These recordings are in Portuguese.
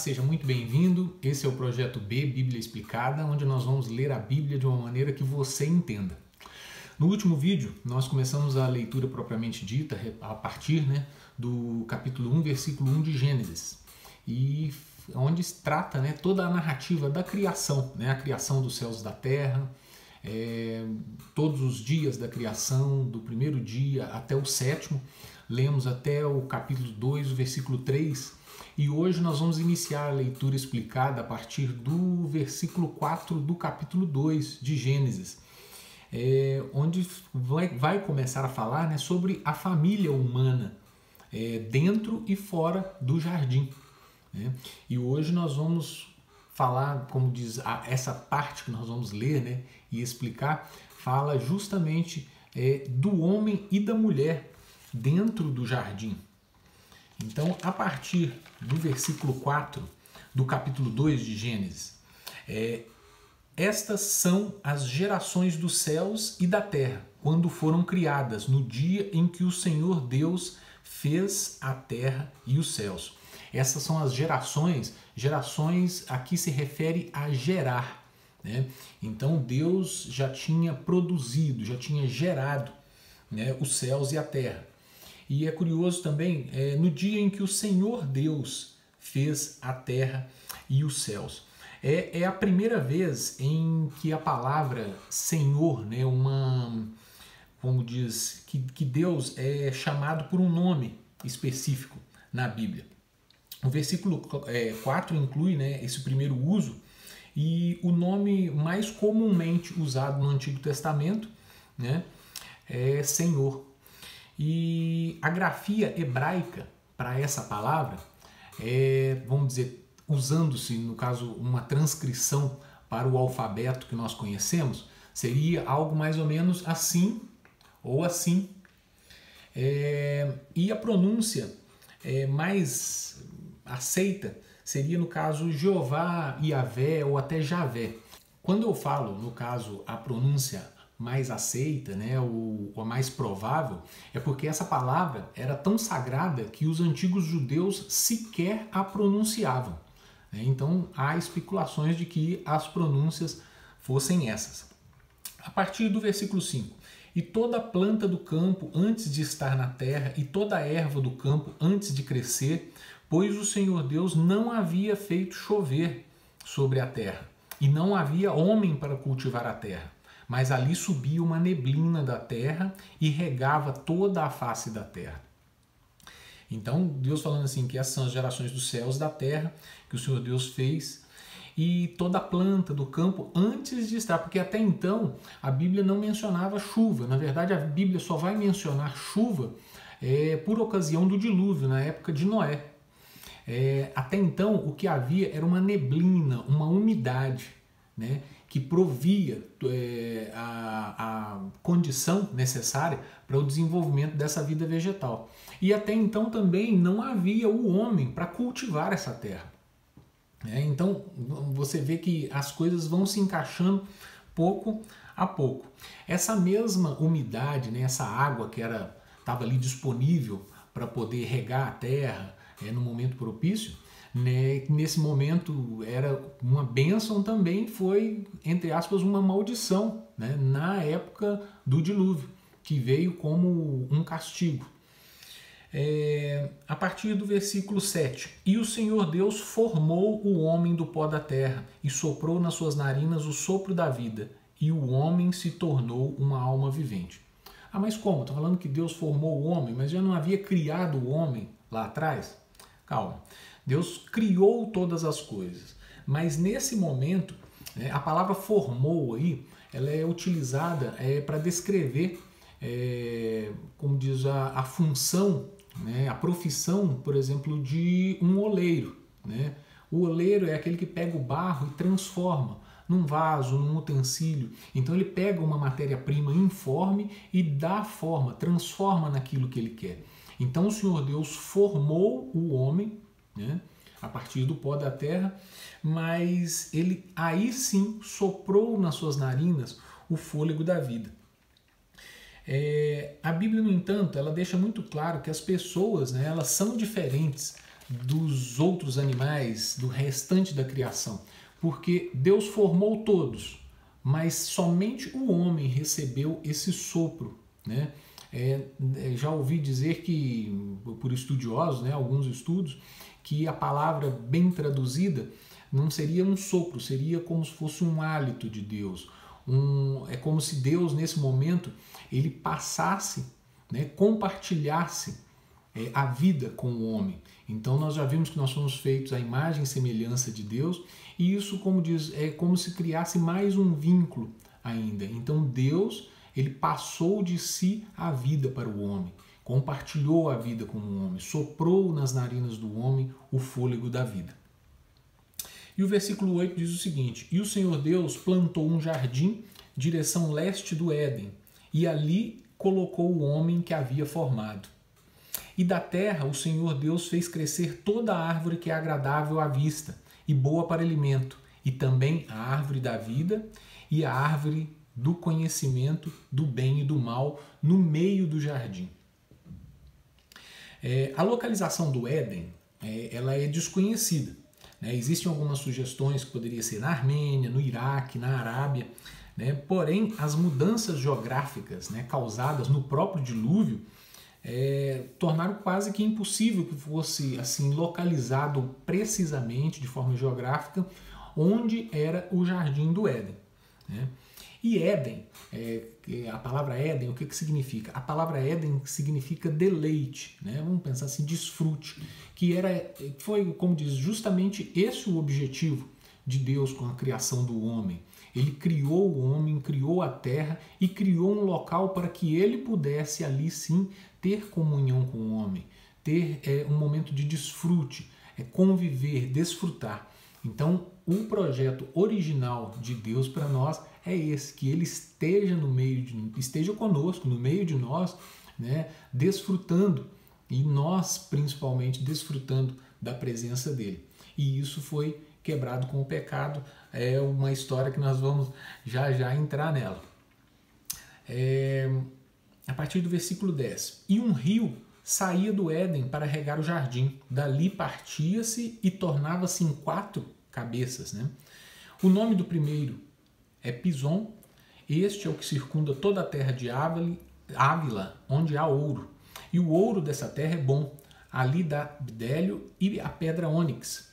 seja muito bem-vindo. Esse é o projeto B, Bíblia Explicada, onde nós vamos ler a Bíblia de uma maneira que você entenda. No último vídeo, nós começamos a leitura propriamente dita, a partir né, do capítulo 1, versículo 1 de Gênesis, e onde se trata né, toda a narrativa da criação, né, a criação dos céus e da terra, é, todos os dias da criação, do primeiro dia até o sétimo. Lemos até o capítulo 2, o versículo 3, e hoje nós vamos iniciar a leitura explicada a partir do versículo 4 do capítulo 2 de Gênesis, é, onde vai, vai, começar a falar né, sobre a família humana é, dentro e fora do jardim. Né? E hoje nós vamos falar, como diz a, essa parte que nós vamos ler né, e explicar, fala justamente é, do homem e da mulher dentro do jardim. Então, a partir do versículo 4 do capítulo 2 de Gênesis, é, estas são as gerações dos céus e da terra, quando foram criadas, no dia em que o Senhor Deus fez a terra e os céus. Essas são as gerações, gerações aqui se refere a gerar. Né? Então Deus já tinha produzido, já tinha gerado né, os céus e a terra. E é curioso também, é, no dia em que o Senhor Deus fez a terra e os céus. É, é a primeira vez em que a palavra Senhor, né, uma, como diz, que, que Deus é chamado por um nome específico na Bíblia. O versículo é, 4 inclui né, esse primeiro uso e o nome mais comumente usado no Antigo Testamento né, é Senhor. E a grafia hebraica para essa palavra é, vamos dizer, usando-se, no caso, uma transcrição para o alfabeto que nós conhecemos, seria algo mais ou menos assim ou assim. É, e a pronúncia é, mais aceita seria, no caso, Jeová, Iavé ou até Javé. Quando eu falo, no caso, a pronúncia mais aceita, né, ou, ou mais provável, é porque essa palavra era tão sagrada que os antigos judeus sequer a pronunciavam. Né? Então há especulações de que as pronúncias fossem essas. A partir do versículo 5: E toda planta do campo antes de estar na terra, e toda erva do campo antes de crescer, pois o Senhor Deus não havia feito chover sobre a terra, e não havia homem para cultivar a terra mas ali subia uma neblina da terra e regava toda a face da terra. Então, Deus falando assim que essas são as gerações dos céus da terra que o Senhor Deus fez e toda a planta do campo antes de estar, porque até então a Bíblia não mencionava chuva. Na verdade, a Bíblia só vai mencionar chuva é, por ocasião do dilúvio, na época de Noé. É, até então, o que havia era uma neblina, uma umidade, né? Que provia é, a, a condição necessária para o desenvolvimento dessa vida vegetal. E até então também não havia o homem para cultivar essa terra. É, então você vê que as coisas vão se encaixando pouco a pouco. Essa mesma umidade, né, essa água que era estava ali disponível para poder regar a terra é, no momento propício, né, nesse momento era uma bênção também foi, entre aspas, uma maldição né, na época do dilúvio, que veio como um castigo. É, a partir do versículo 7: E o Senhor Deus formou o homem do pó da terra e soprou nas suas narinas o sopro da vida, e o homem se tornou uma alma vivente. Ah, mas como? Estou falando que Deus formou o homem, mas já não havia criado o homem lá atrás? Calma. Deus criou todas as coisas. Mas nesse momento, né, a palavra formou aí, ela é utilizada é, para descrever, é, como diz a, a função, né, a profissão, por exemplo, de um oleiro. Né? O oleiro é aquele que pega o barro e transforma num vaso, num utensílio. Então ele pega uma matéria-prima informe e dá forma, transforma naquilo que ele quer. Então o Senhor Deus formou o homem né? a partir do pó da terra, mas ele aí sim soprou nas suas narinas o fôlego da vida. É, a Bíblia, no entanto, ela deixa muito claro que as pessoas né, elas são diferentes dos outros animais, do restante da criação, porque Deus formou todos, mas somente o homem recebeu esse sopro, né? É, é, já ouvi dizer que, por estudiosos, né, alguns estudos, que a palavra bem traduzida não seria um sopro, seria como se fosse um hálito de Deus. Um, é como se Deus, nesse momento, ele passasse, né, compartilhasse é, a vida com o homem. Então nós já vimos que nós somos feitos à imagem e semelhança de Deus, e isso, como diz, é como se criasse mais um vínculo ainda. Então Deus ele passou de si a vida para o homem, compartilhou a vida com o homem, soprou nas narinas do homem o fôlego da vida. E o versículo 8 diz o seguinte: E o Senhor Deus plantou um jardim, direção leste do Éden, e ali colocou o homem que havia formado. E da terra o Senhor Deus fez crescer toda a árvore que é agradável à vista e boa para alimento, e também a árvore da vida e a árvore do conhecimento do bem e do mal no meio do jardim. É, a localização do Éden é, ela é desconhecida. Né? Existem algumas sugestões que poderia ser na Armênia, no Iraque, na Arábia, né? porém as mudanças geográficas né, causadas no próprio dilúvio é, tornaram quase que impossível que fosse assim localizado precisamente de forma geográfica onde era o jardim do Éden. Né? E Éden, é, a palavra Éden, o que, que significa? A palavra Éden significa deleite, né? vamos pensar assim, desfrute, que era, foi, como diz, justamente esse o objetivo de Deus com a criação do homem. Ele criou o homem, criou a terra e criou um local para que ele pudesse ali sim ter comunhão com o homem, ter é, um momento de desfrute, é, conviver, desfrutar. Então, o projeto original de Deus para nós é esse, que ele esteja no meio de, esteja conosco, no meio de nós, né, desfrutando e nós principalmente desfrutando da presença dele. E isso foi quebrado com o pecado, é uma história que nós vamos já já entrar nela. É, a partir do versículo 10. E um rio saía do Éden para regar o jardim, dali partia-se e tornava-se em quatro cabeças. Né? O nome do primeiro é Pison. Este é o que circunda toda a terra de Ávila, onde há ouro. E o ouro dessa terra é bom. Ali dá bidélio e a pedra ônix.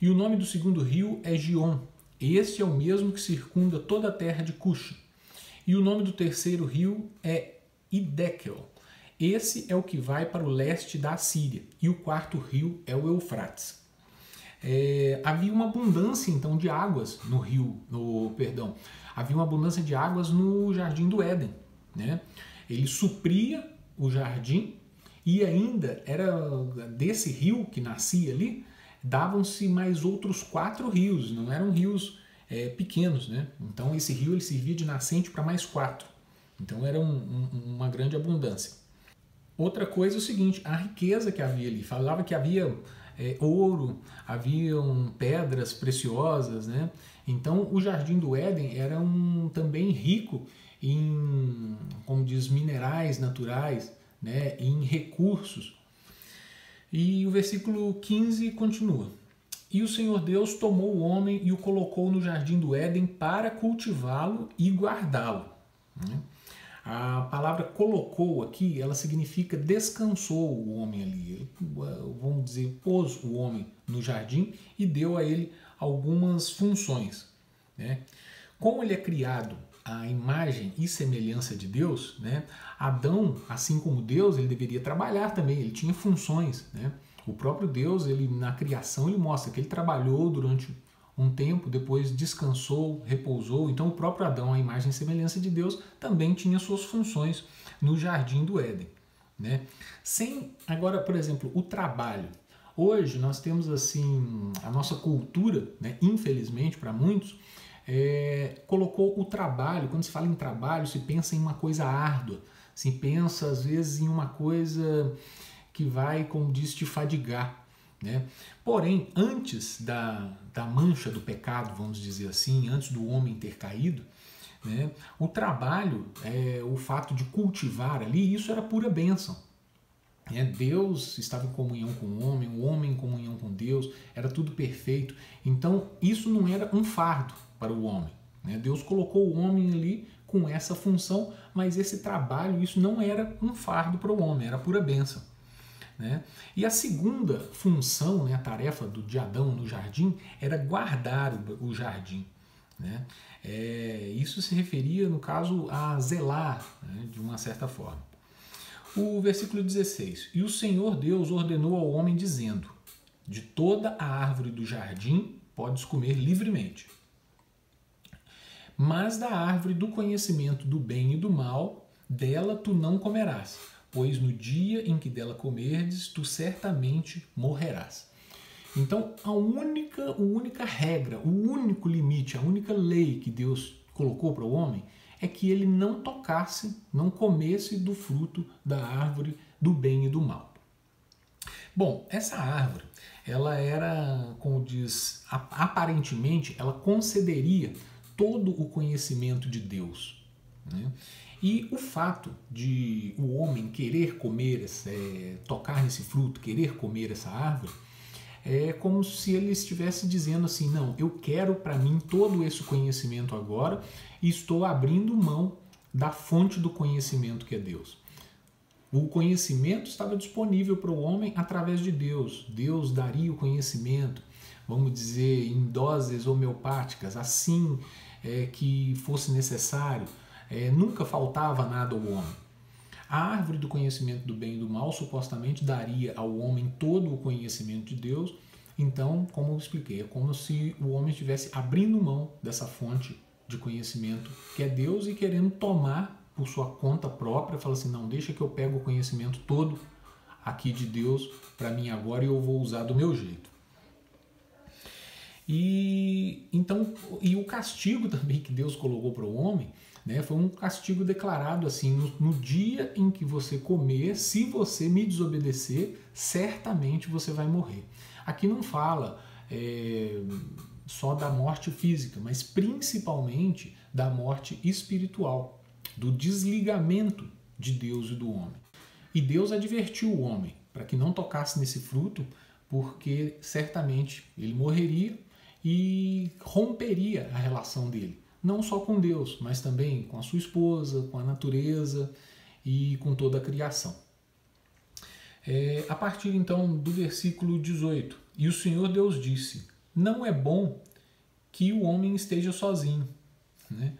E o nome do segundo rio é Gion. Este é o mesmo que circunda toda a terra de Cush. E o nome do terceiro rio é Idekel. Esse é o que vai para o leste da Síria. E o quarto rio é o Eufrates é, havia uma abundância então de águas no rio, no perdão, havia uma abundância de águas no jardim do Éden, né? Ele supria o jardim e ainda era desse rio que nascia ali davam-se mais outros quatro rios, não eram rios é, pequenos, né? Então esse rio ele servia de nascente para mais quatro, então era um, um, uma grande abundância. Outra coisa é o seguinte, a riqueza que havia ali, falava que havia é, ouro, haviam pedras preciosas, né? Então o Jardim do Éden era um, também rico em, como diz, minerais naturais, né? em recursos. E o versículo 15 continua. E o Senhor Deus tomou o homem e o colocou no jardim do Éden para cultivá-lo e guardá-lo. Né? A palavra colocou aqui, ela significa descansou o homem ali. Vamos dizer, pôs o homem no jardim e deu a ele algumas funções. Né? Como ele é criado à imagem e semelhança de Deus, né? Adão, assim como Deus, ele deveria trabalhar também, ele tinha funções. Né? O próprio Deus, ele na criação, ele mostra que ele trabalhou durante um tempo, depois descansou, repousou. Então, o próprio Adão, a imagem e semelhança de Deus, também tinha suas funções no jardim do Éden. Né? Sem, agora, por exemplo, o trabalho. Hoje nós temos assim a nossa cultura, né, infelizmente para muitos, é, colocou o trabalho. Quando se fala em trabalho, se pensa em uma coisa árdua, se pensa às vezes em uma coisa que vai, como diz, te fadigar. Né? Porém, antes da, da mancha do pecado, vamos dizer assim, antes do homem ter caído, né, o trabalho, é, o fato de cultivar ali, isso era pura bênção. É, Deus estava em comunhão com o homem, o homem em comunhão com Deus, era tudo perfeito. Então, isso não era um fardo para o homem. Né? Deus colocou o homem ali com essa função, mas esse trabalho, isso não era um fardo para o homem, era pura bênção. Né? E a segunda função, né, a tarefa do, de Adão no jardim, era guardar o, jardim. Né? É, isso se referia, no caso, a zelar, né, de uma certa forma. O versículo 16: E o Senhor Deus ordenou ao homem, dizendo: De toda a árvore do jardim podes comer livremente. Mas da árvore do conhecimento do bem e do mal, dela tu não comerás, pois no dia em que dela comerdes, tu certamente morrerás. Então, a única, a única regra, o único limite, a única lei que Deus colocou para o homem é que ele não tocasse, não comesse do fruto da árvore do bem e do mal. Bom, essa árvore, ela era, como diz, aparentemente, ela concederia todo o conhecimento de Deus. Né? E o fato de o homem querer comer, é, tocar nesse fruto, querer comer essa árvore, é como se ele estivesse dizendo assim: não, eu quero para mim todo esse conhecimento agora e estou abrindo mão da fonte do conhecimento que é Deus. O conhecimento estava disponível para o homem através de Deus. Deus daria o conhecimento, vamos dizer, em doses homeopáticas, assim é, que fosse necessário. É, nunca faltava nada ao homem. A árvore do conhecimento do bem e do mal supostamente daria ao homem todo o conhecimento de Deus. Então, como eu expliquei, é como se o homem estivesse abrindo mão dessa fonte de conhecimento que é Deus e querendo tomar por sua conta própria, fala assim: não, deixa que eu pego o conhecimento todo aqui de Deus para mim agora e eu vou usar do meu jeito. E então, e o castigo também que Deus colocou para o homem né? Foi um castigo declarado assim: no, no, dia em que você comer, se você me desobedecer, certamente você vai morrer. Aqui não fala é, só da morte física, mas principalmente da morte espiritual, do desligamento de Deus e do homem. E Deus advertiu o homem para que não tocasse nesse fruto, porque certamente ele morreria e romperia a relação dele não só com Deus, mas também com a sua esposa, com a natureza e com toda a criação. É, a partir então do versículo 18: E o Senhor Deus disse: Não é bom que o homem esteja sozinho. Né?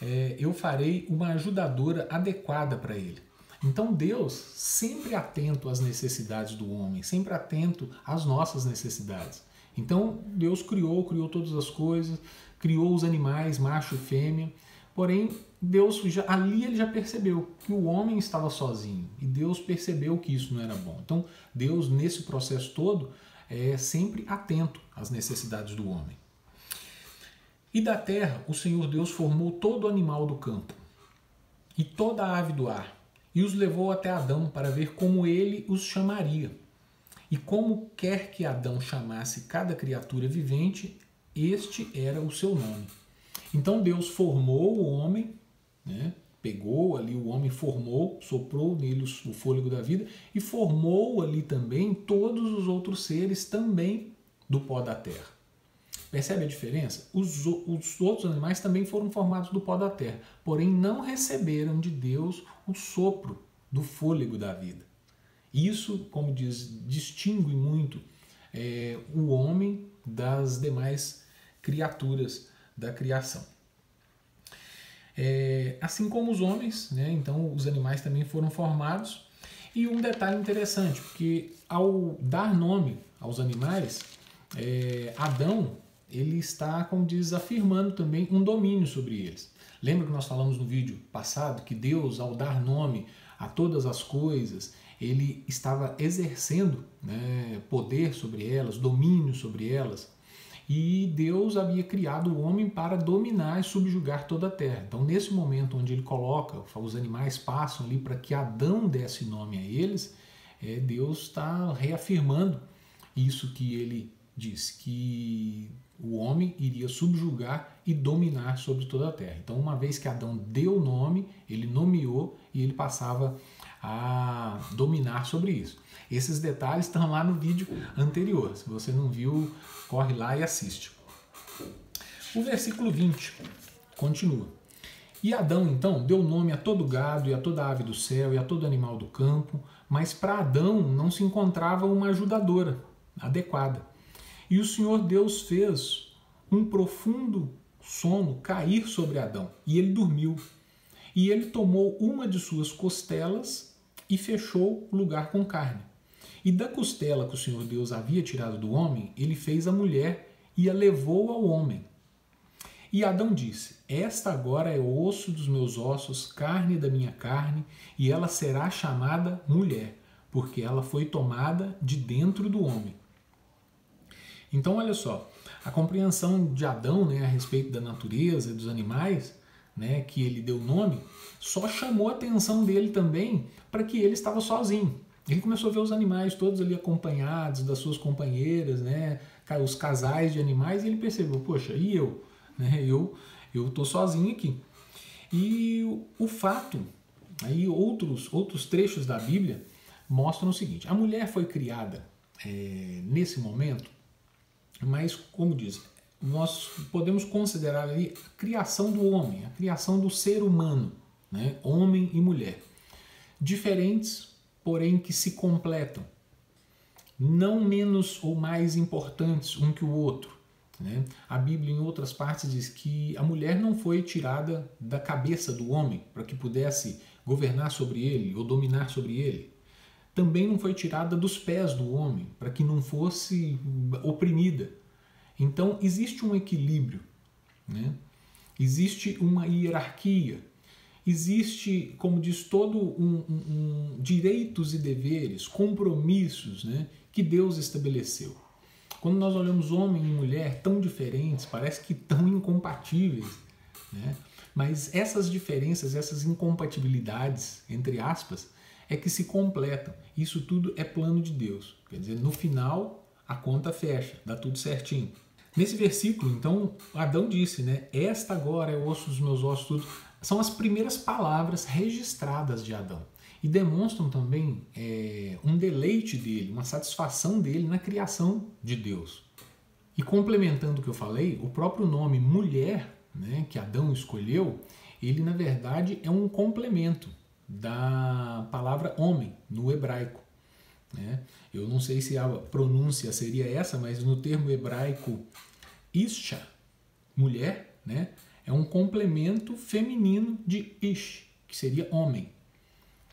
É, eu farei uma ajudadora adequada para ele. Então Deus, sempre atento às necessidades do homem, sempre atento às nossas necessidades. Então Deus criou, criou todas as coisas, criou os animais, macho e fêmea. Porém, Deus já, ali ele já percebeu que o homem estava sozinho e Deus percebeu que isso não era bom. Então, Deus nesse processo todo é sempre atento às necessidades do homem. E da terra o Senhor Deus formou todo animal do campo e toda ave do ar e os levou até Adão para ver como ele os chamaria. E como quer que Adão chamasse cada criatura vivente, este era o seu nome. Então Deus formou o homem, né? pegou ali o homem, formou, soprou nele o fôlego da vida e formou ali também todos os outros seres também do pó da terra. Percebe a diferença? Os, os outros animais também foram formados do pó da terra, porém não receberam de Deus o sopro do fôlego da vida. Isso, como diz, distingue muito é, o homem das demais criaturas da criação. É, assim como os homens, né, então os animais também foram formados. E um detalhe interessante, porque ao dar nome aos animais, é, Adão ele está, como diz, afirmando também um domínio sobre eles. Lembra que nós falamos no vídeo passado que Deus, ao dar nome a todas as coisas, ele estava exercendo né, poder sobre elas, domínio sobre elas e Deus havia criado o homem para dominar e subjugar toda a terra. Então, nesse momento onde ele coloca, os animais passam ali para que Adão desse nome a eles, é, Deus está reafirmando isso que ele disse, que o homem iria subjugar e dominar sobre toda a terra. Então, uma vez que Adão deu o nome, ele nomeou e ele passava a dominar sobre isso. Esses detalhes estão lá no vídeo anterior. Se você não viu, corre lá e assiste. O versículo 20 continua. E Adão, então, deu nome a todo gado e a toda ave do céu e a todo animal do campo, mas para Adão não se encontrava uma ajudadora adequada. E o Senhor Deus fez um profundo sono cair sobre Adão, e ele dormiu. E ele tomou uma de suas costelas e fechou o lugar com carne. E da costela que o Senhor Deus havia tirado do homem, ele fez a mulher e a levou ao homem. E Adão disse: Esta agora é osso dos meus ossos, carne da minha carne, e ela será chamada mulher, porque ela foi tomada de dentro do homem. Então, olha só, a compreensão de Adão né, a respeito da natureza e dos animais, né, que ele deu nome, só chamou a atenção dele também para que ele estava sozinho. Ele começou a ver os animais todos ali acompanhados das suas companheiras, né, os casais de animais, e ele percebeu, poxa, e eu? Né, eu eu estou sozinho aqui. E o, o fato, aí outros, outros trechos da Bíblia mostram o seguinte: a mulher foi criada é, nesse momento mas, como diz, nós podemos considerar ali a criação do homem, a criação do ser humano, né? homem e mulher. Diferentes, porém que se completam. Não menos ou mais importantes um que o outro. Né? A Bíblia, em outras partes, diz que a mulher não foi tirada da cabeça do homem para que pudesse governar sobre ele ou dominar sobre ele também não foi tirada dos pés do homem, para que não fosse oprimida. Então existe um equilíbrio, né? existe uma hierarquia, existe, como diz, todo um, um, um direitos e deveres, compromissos né? que Deus estabeleceu. Quando nós olhamos homem e mulher tão diferentes, parece que tão incompatíveis, né? mas essas diferenças, essas incompatibilidades, entre aspas, é que se completam. Isso tudo é plano de Deus. Quer dizer, no final a conta fecha, dá tudo certinho. Nesse versículo, então, Adão disse, né? Esta agora é o osso dos meus ossos, tudo. São as primeiras palavras registradas de Adão e demonstram também é, um deleite dele, uma satisfação dele na criação de Deus. E complementando o que eu falei, o próprio nome mulher, né, que Adão escolheu, ele na verdade é um complemento da palavra homem no hebraico. Né? Eu não sei se a pronúncia seria essa, mas no termo hebraico isha, mulher, né? é um complemento feminino de ish, que seria homem.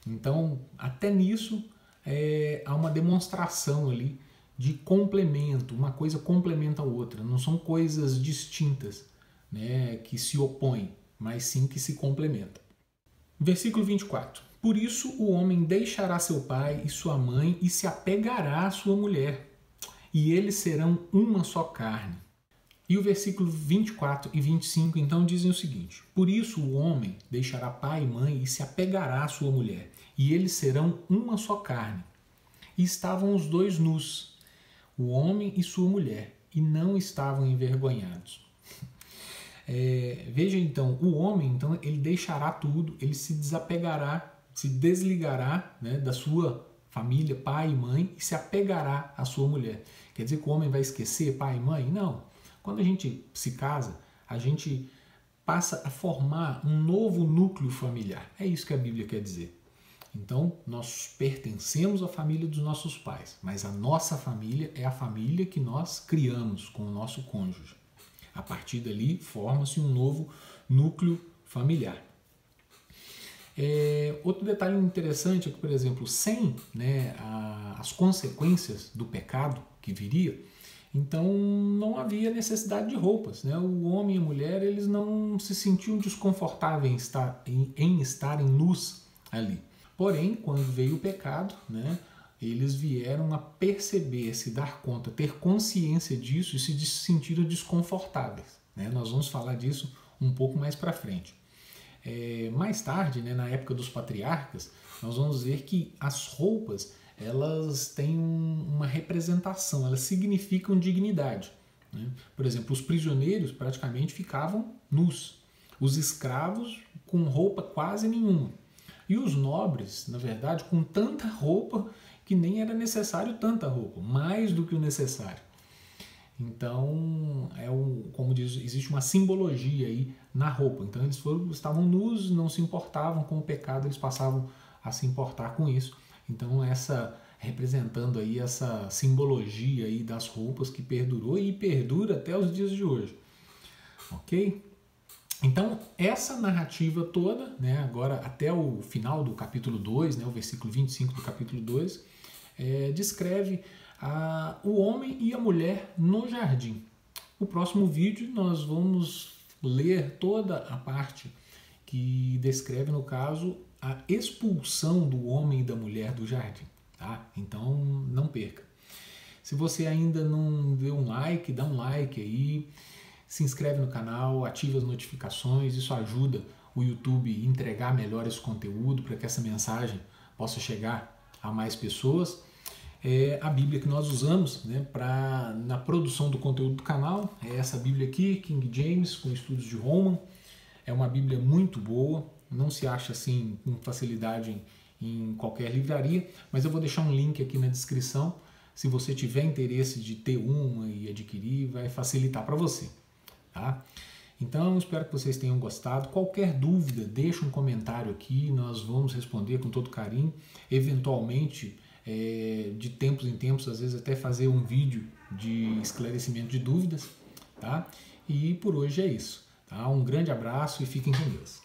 Então, até nisso é, há uma demonstração ali de complemento, uma coisa complementa a outra, não são coisas distintas né, que se opõem, mas sim que se complementam. Versículo 24. Por isso o homem deixará seu pai e sua mãe e se apegará à sua mulher, e eles serão uma só carne. E o versículo 24 e 25 então dizem o seguinte: Por isso o homem deixará pai e mãe e se apegará à sua mulher, e eles serão uma só carne. E estavam os dois nus, o homem e sua mulher, e não estavam envergonhados. É, veja então, o homem então ele deixará tudo, ele se desapegará, se desligará né, da sua família, pai e mãe, e se apegará à sua mulher. Quer dizer que o homem vai esquecer pai e mãe? Não. Quando a gente se casa, a gente passa a formar um novo núcleo familiar. É isso que a Bíblia quer dizer. Então, nós pertencemos à família dos nossos pais, mas a nossa família é a família que nós criamos com o nosso cônjuge. A partir dali, forma-se um novo núcleo familiar. É, outro detalhe interessante é que, por exemplo, sem né, a, as consequências do pecado que viria, então não havia necessidade de roupas. Né? O homem e a mulher eles não se sentiam desconfortáveis em, estar, em, em estarem nus ali. Porém, quando veio o pecado, né, eles vieram a perceber, se dar conta, ter consciência disso e se sentiram desconfortáveis. Né? Nós vamos falar disso um pouco mais para frente. É, mais tarde, né, na época dos patriarcas, nós vamos ver que as roupas elas têm uma representação, elas significam dignidade. Né? Por exemplo, os prisioneiros praticamente ficavam nus, os escravos com roupa quase nenhuma. E os nobres, na verdade, com tanta roupa que nem era necessário tanta roupa, mais do que o necessário. Então, é um, como diz, existe uma simbologia aí na roupa. Então, eles foram, estavam nus, não se importavam com o pecado, eles passavam a se importar com isso. Então, essa representando aí essa simbologia aí das roupas que perdurou e perdura até os dias de hoje. OK? Então, essa narrativa toda, né, agora até o final do capítulo 2, né, o versículo 25 do capítulo 2, é, descreve a, o homem e a mulher no jardim. No próximo vídeo nós vamos ler toda a parte que descreve, no caso, a expulsão do homem e da mulher do jardim. Tá? Então não perca. Se você ainda não deu um like, dá um like aí, se inscreve no canal, ativa as notificações, isso ajuda o YouTube a entregar melhor esse conteúdo para que essa mensagem possa chegar a mais pessoas é a Bíblia que nós usamos né, pra, na produção do conteúdo do canal. É essa Bíblia aqui, King James, com estudos de Roma. É uma Bíblia muito boa, não se acha assim com facilidade em, em qualquer livraria, mas eu vou deixar um link aqui na descrição. Se você tiver interesse de ter uma e adquirir, vai facilitar para você. Tá? Então, espero que vocês tenham gostado. Qualquer dúvida, deixa um comentário aqui, nós vamos responder com todo carinho. Eventualmente, é, de tempos em tempos, às vezes até fazer um vídeo de esclarecimento de dúvidas, tá? E por hoje é isso, tá? Um grande abraço e fiquem com Deus.